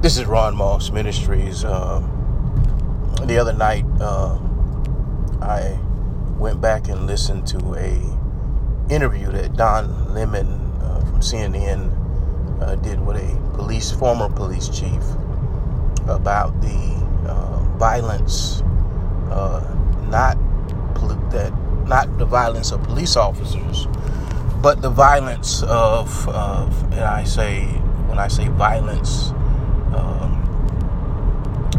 This is Ron Moss Ministries. Uh, the other night, uh, I went back and listened to a interview that Don Lemon uh, from CNN uh, did with a police former police chief about the uh, violence, uh, not pol- that not the violence of police officers, but the violence of, of and I say when I say violence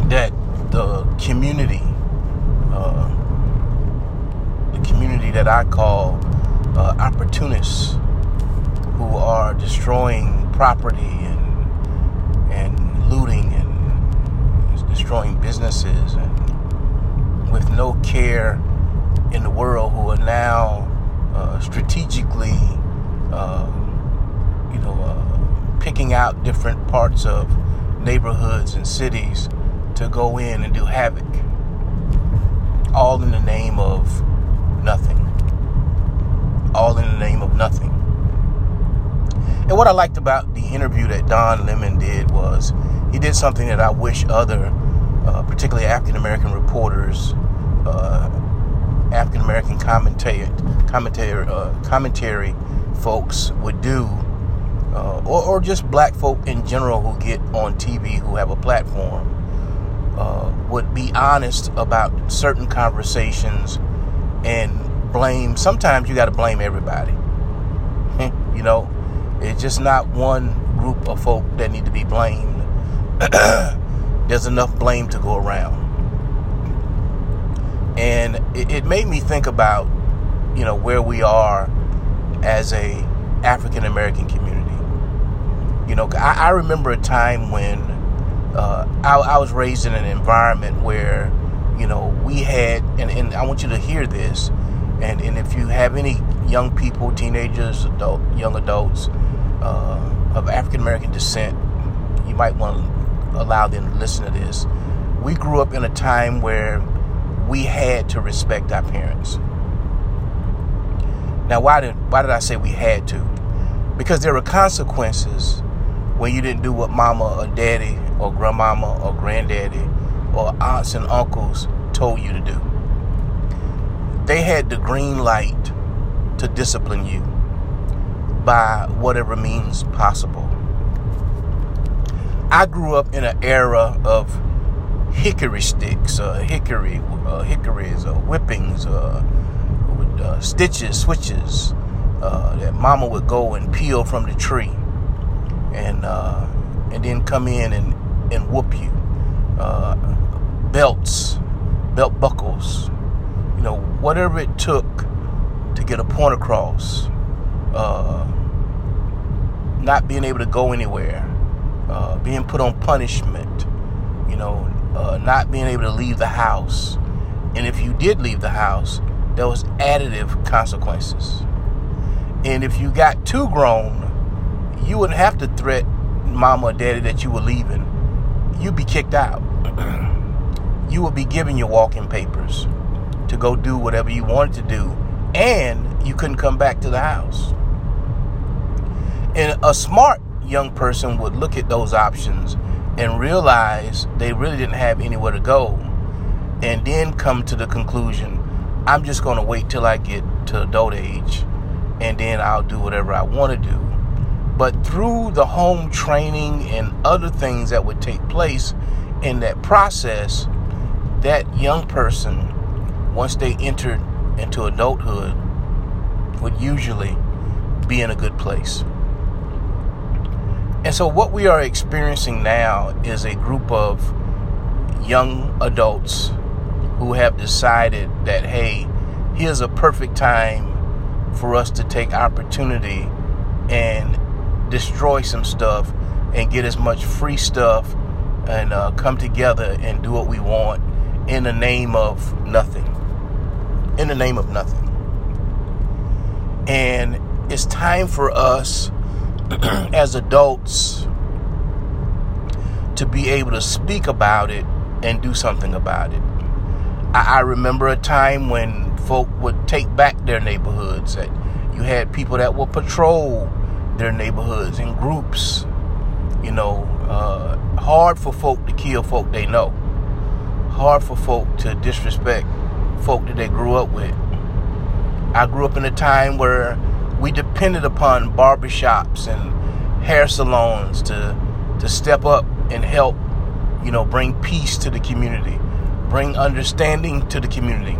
that the community, uh, the community that I call uh, opportunists, who are destroying property and and looting and destroying businesses and with no care in the world, who are now uh, strategically, uh, you know, uh, picking out different parts of neighborhoods and cities to go in and do havoc, all in the name of nothing. All in the name of nothing. And what I liked about the interview that Don Lemon did was he did something that I wish other, uh, particularly African American reporters, uh, African American commentary, commentary, uh, commentary folks would do, uh, or, or just black folk in general who get on TV who have a platform uh, would be honest about certain conversations and blame. Sometimes you got to blame everybody. you know, it's just not one group of folk that need to be blamed. There's enough blame to go around. And it, it made me think about, you know, where we are as a African American community. You know, I, I remember a time when uh, I, I, was raised in an environment where, you know, we had, and, and I want you to hear this, and, and if you have any young people, teenagers, adult, young adults uh, of African American descent, you might want to allow them to listen to this. We grew up in a time where we had to respect our parents. Now, why did why did I say we had to? Because there were consequences when you didn't do what mama or daddy or grandmama or granddaddy or aunts and uncles told you to do. They had the green light to discipline you by whatever means possible. I grew up in an era of hickory sticks, uh, hickory, uh, hickories, uh, whippings, uh, with, uh, stitches, switches uh, that mama would go and peel from the tree and and then come in and and whoop you. Uh, belts, belt buckles, you know, whatever it took to get a point across. Uh, not being able to go anywhere, uh, being put on punishment, you know, uh, not being able to leave the house. And if you did leave the house, there was additive consequences. And if you got too grown, you wouldn't have to threat mama or daddy that you were leaving you'd be kicked out. you would be given your walking papers to go do whatever you wanted to do, and you couldn't come back to the house. And a smart young person would look at those options and realize they really didn't have anywhere to go, and then come to the conclusion I'm just going to wait till I get to adult age, and then I'll do whatever I want to do. But through the home training and other things that would take place in that process, that young person, once they entered into adulthood, would usually be in a good place. And so, what we are experiencing now is a group of young adults who have decided that, hey, here's a perfect time for us to take opportunity and destroy some stuff and get as much free stuff and uh, come together and do what we want in the name of nothing. In the name of nothing. And it's time for us as adults to be able to speak about it and do something about it. I, I remember a time when folk would take back their neighborhoods. That you had people that would patrol their neighborhoods in groups, you know, uh, hard for folk to kill folk they know. Hard for folk to disrespect folk that they grew up with. I grew up in a time where we depended upon barbershops and hair salons to to step up and help, you know, bring peace to the community, bring understanding to the community,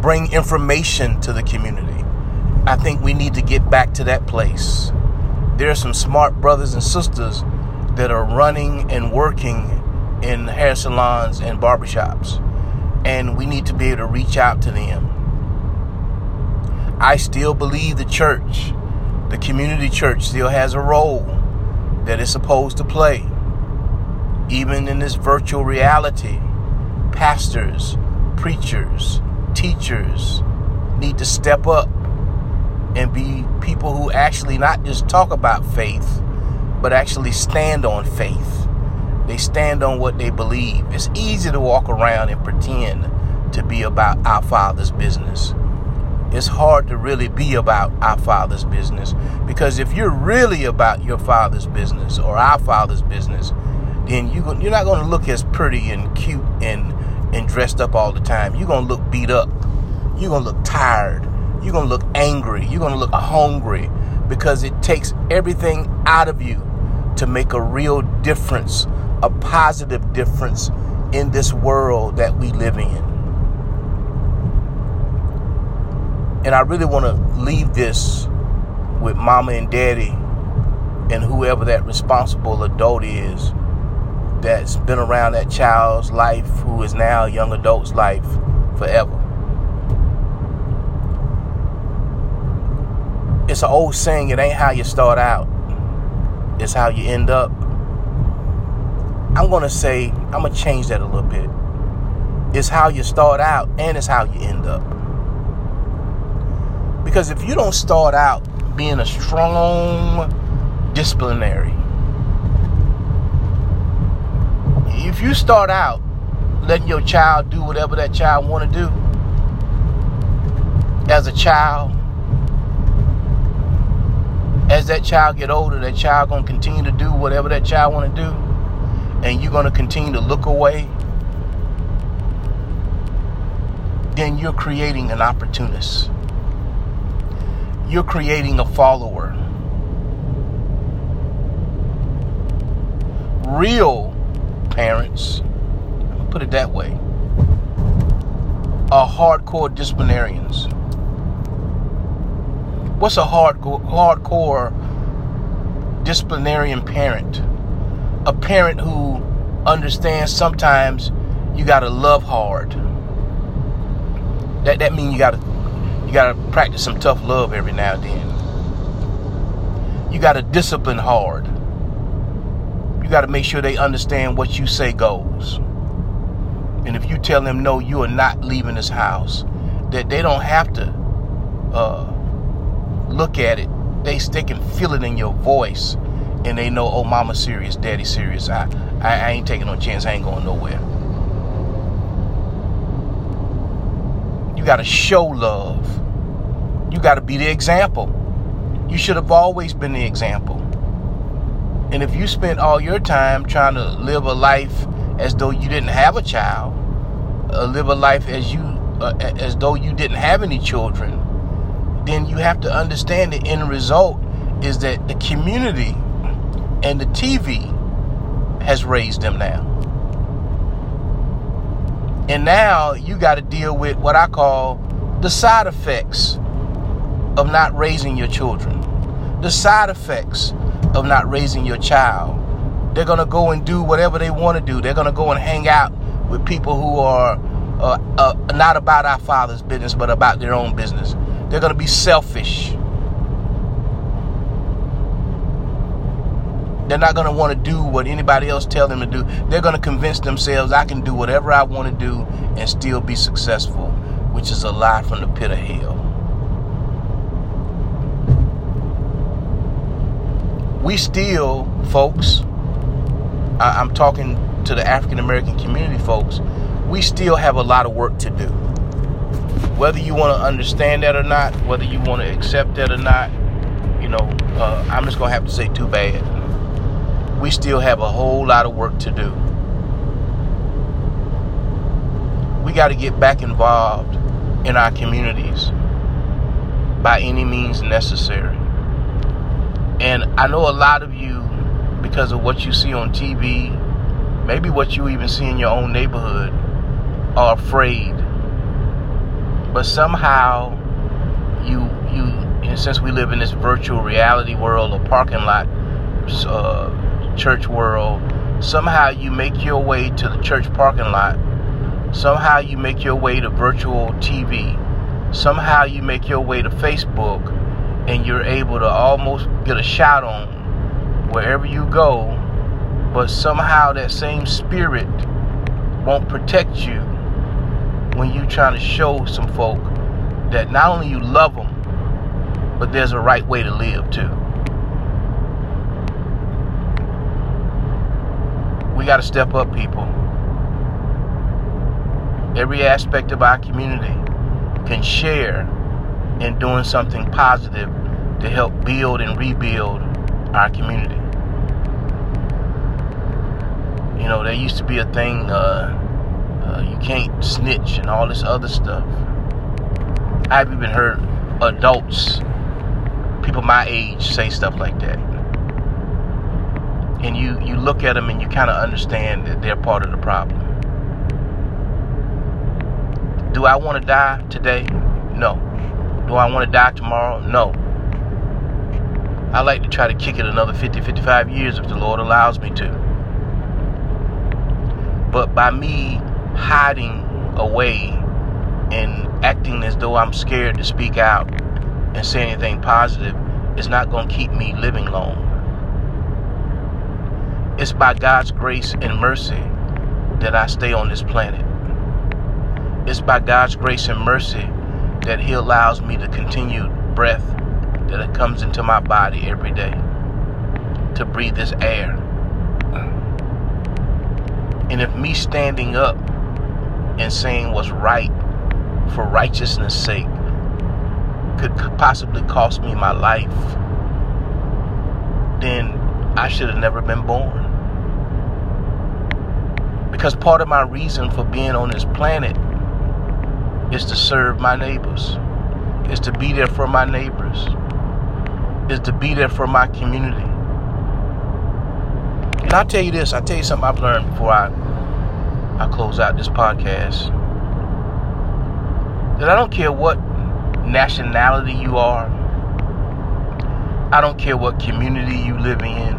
bring information to the community. I think we need to get back to that place. There are some smart brothers and sisters that are running and working in hair salons and barbershops. And we need to be able to reach out to them. I still believe the church, the community church, still has a role that it's supposed to play. Even in this virtual reality, pastors, preachers, teachers need to step up and be people who actually not just talk about faith, but actually stand on faith. They stand on what they believe. It's easy to walk around and pretend to be about our Father's business. It's hard to really be about our Father's business because if you're really about your Father's business or our Father's business, then you you're not going to look as pretty and cute and and dressed up all the time. You're going to look beat up. You're going to look tired. You're going to look angry. You're going to look hungry because it takes everything out of you to make a real difference, a positive difference in this world that we live in. And I really want to leave this with mama and daddy and whoever that responsible adult is that's been around that child's life who is now a young adult's life forever. It's an old saying, it ain't how you start out, it's how you end up. I'm going to say, I'm going to change that a little bit. It's how you start out and it's how you end up. Because if you don't start out being a strong disciplinary, if you start out letting your child do whatever that child want to do as a child as that child get older that child to continue to do whatever that child want to do and you're to continue to look away then you're creating an opportunist you're creating a follower real parents, put it that way, are hardcore disciplinarians. What's a hardcore, hardcore disciplinarian parent? A parent who understands sometimes you gotta love hard. That that means you gotta you gotta practice some tough love every now and then. You gotta discipline hard you got to make sure they understand what you say goes. And if you tell them no, you are not leaving this house, that they don't have to uh, look at it. They they can feel it in your voice, and they know, oh, mama serious, daddy serious. I I, I ain't taking no chance. I ain't going nowhere. You got to show love. You got to be the example. You should have always been the example. And if you spent all your time trying to live a life as though you didn't have a child, uh, live a life as you uh, as though you didn't have any children, then you have to understand the end result is that the community and the TV has raised them now. And now you got to deal with what I call the side effects of not raising your children. The side effects of not raising your child. They're going to go and do whatever they want to do. They're going to go and hang out with people who are uh, uh, not about our Father's business, but about their own business. They're going to be selfish. They're not going to want to do what anybody else tell them to do. They're going to convince themselves I can do whatever I want to do and still be successful, which is a lie from the pit of hell. we still, folks, I, am talking to the African American community folks, we still have a lot of work to do. Whether you want to understand that or not, whether you want to accept that or not, you know, uh, I'm just to have to say too bad. we still have a whole lot of work to do. We got to get back involved in our communities by any means necessary. And I know a lot of you, because of what you see on TV, maybe what you even see in your own neighborhood, are afraid. But somehow, you you and since we live in this virtual reality world or parking lot uh, church world, somehow you make your way to the church parking lot. Somehow you make your way to virtual TV. Somehow you make your way to Facebook and you're able to almost get a shot on wherever you go. But somehow that same spirit won't protect you when you're trying to show some folk that not only you love them, but there's a right way to live too. We got to step up, people. Every aspect of our community can share in doing something positive to help build and rebuild our community. You know, there used to be a thing, uh, uh, you can't snitch and all this other stuff. I've even heard adults people my age say stuff like that. And you, you look at them and you kind of understand that they're part of the problem. Do I want to die today? No. Do I want to die tomorrow? No. I like to try to kick it another 50, 55 years if the Lord allows me to. But by me hiding away and acting as though I'm scared to speak out and say anything positive is not going to keep me living long. It's by God's grace and mercy that I stay on this planet. It's by God's grace and mercy that He allows me the continued breath that comes into my body every day to breathe this air. And if me standing up and saying what's right for righteousness' sake could possibly cost me my life, then I should have never been born. Because part of my reason for being on this planet is to serve my neighbors, is to be there for my neighbors, is to be there for my community. And I'll tell you this, I'll tell you something I've learned before I, I close out this podcast. That I don't care what nationality you are. I don't care what community you live in.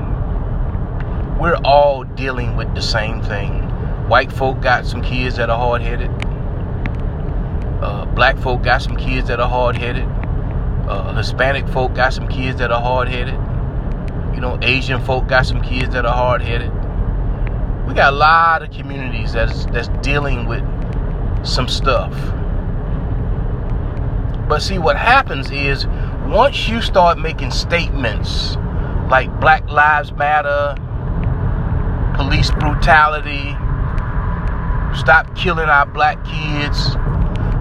We're all dealing with the same thing. White folk got some kids that are hard headed. Uh, black folk got some kids that are hard headed. Uh, Hispanic folk got some kids that are hard headed. You know, Asian folk got some kids that are hard headed. We got a lot of communities that's that's dealing with some stuff. But see, what happens is once you start making statements like Black Lives Matter, police brutality, stop killing our black kids,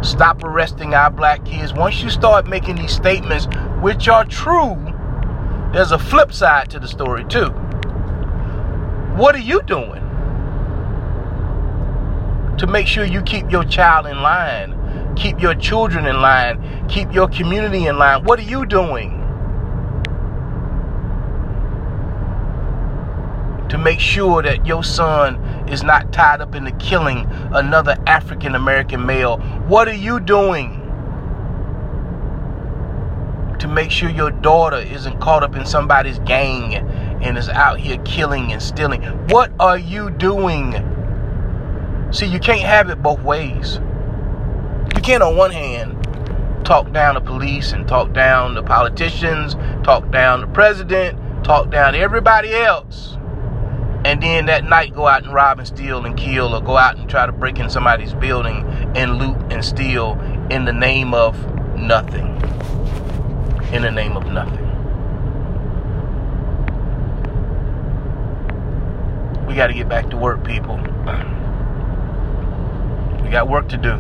stop arresting our black kids, once you start making these statements, which are true, there's a flip side to the story, too. What are you doing to make sure you keep your child in line? keep your children in line, keep your community in line. What are you doing to make sure that your son is not tied up in the killing another African American male? What are you doing? To make sure your daughter isn't caught up in somebody's gang and is out here killing and stealing. What are you doing? See, you can't have it both ways. You can't, on one hand, talk down the police and talk down the politicians, talk down the president, talk down everybody else, and then that night go out and rob and steal and kill, or go out and try to break in somebody's building and loot and steal in the name of nothing. In the name of nothing. We got to get back to work, people. We got work to do.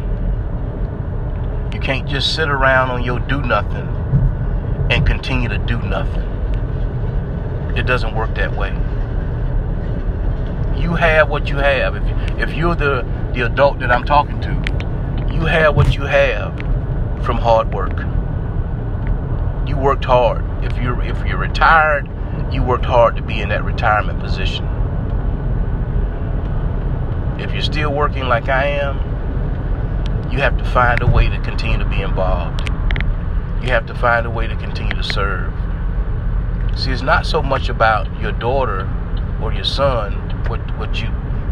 You can't just sit around on your do nothing and continue to do nothing. It doesn't work that way. you have what you have, if if you're the the adult that I'm talking to, you have what you have from hard work. You worked hard. If you're if you're retired, you worked hard to be in that retirement position. If you're still working like I am, you have to find a way to continue to be involved. You have to find a way to continue to serve. See, it's not so much about your daughter or your son, what what you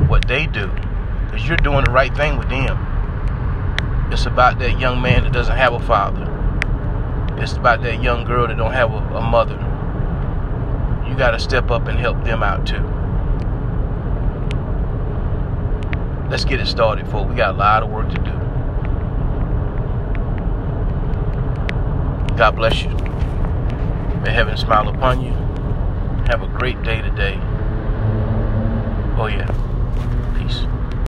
what they do, because you're doing the right thing with them. It's about that young man that doesn't have a father. It's about that young girl that don't have a, a mother. You got to step up and help them out too. Let's get it started, folks. We got a lot of work to do. God bless you. May heaven smile upon you. Have a great day today. Oh, yeah.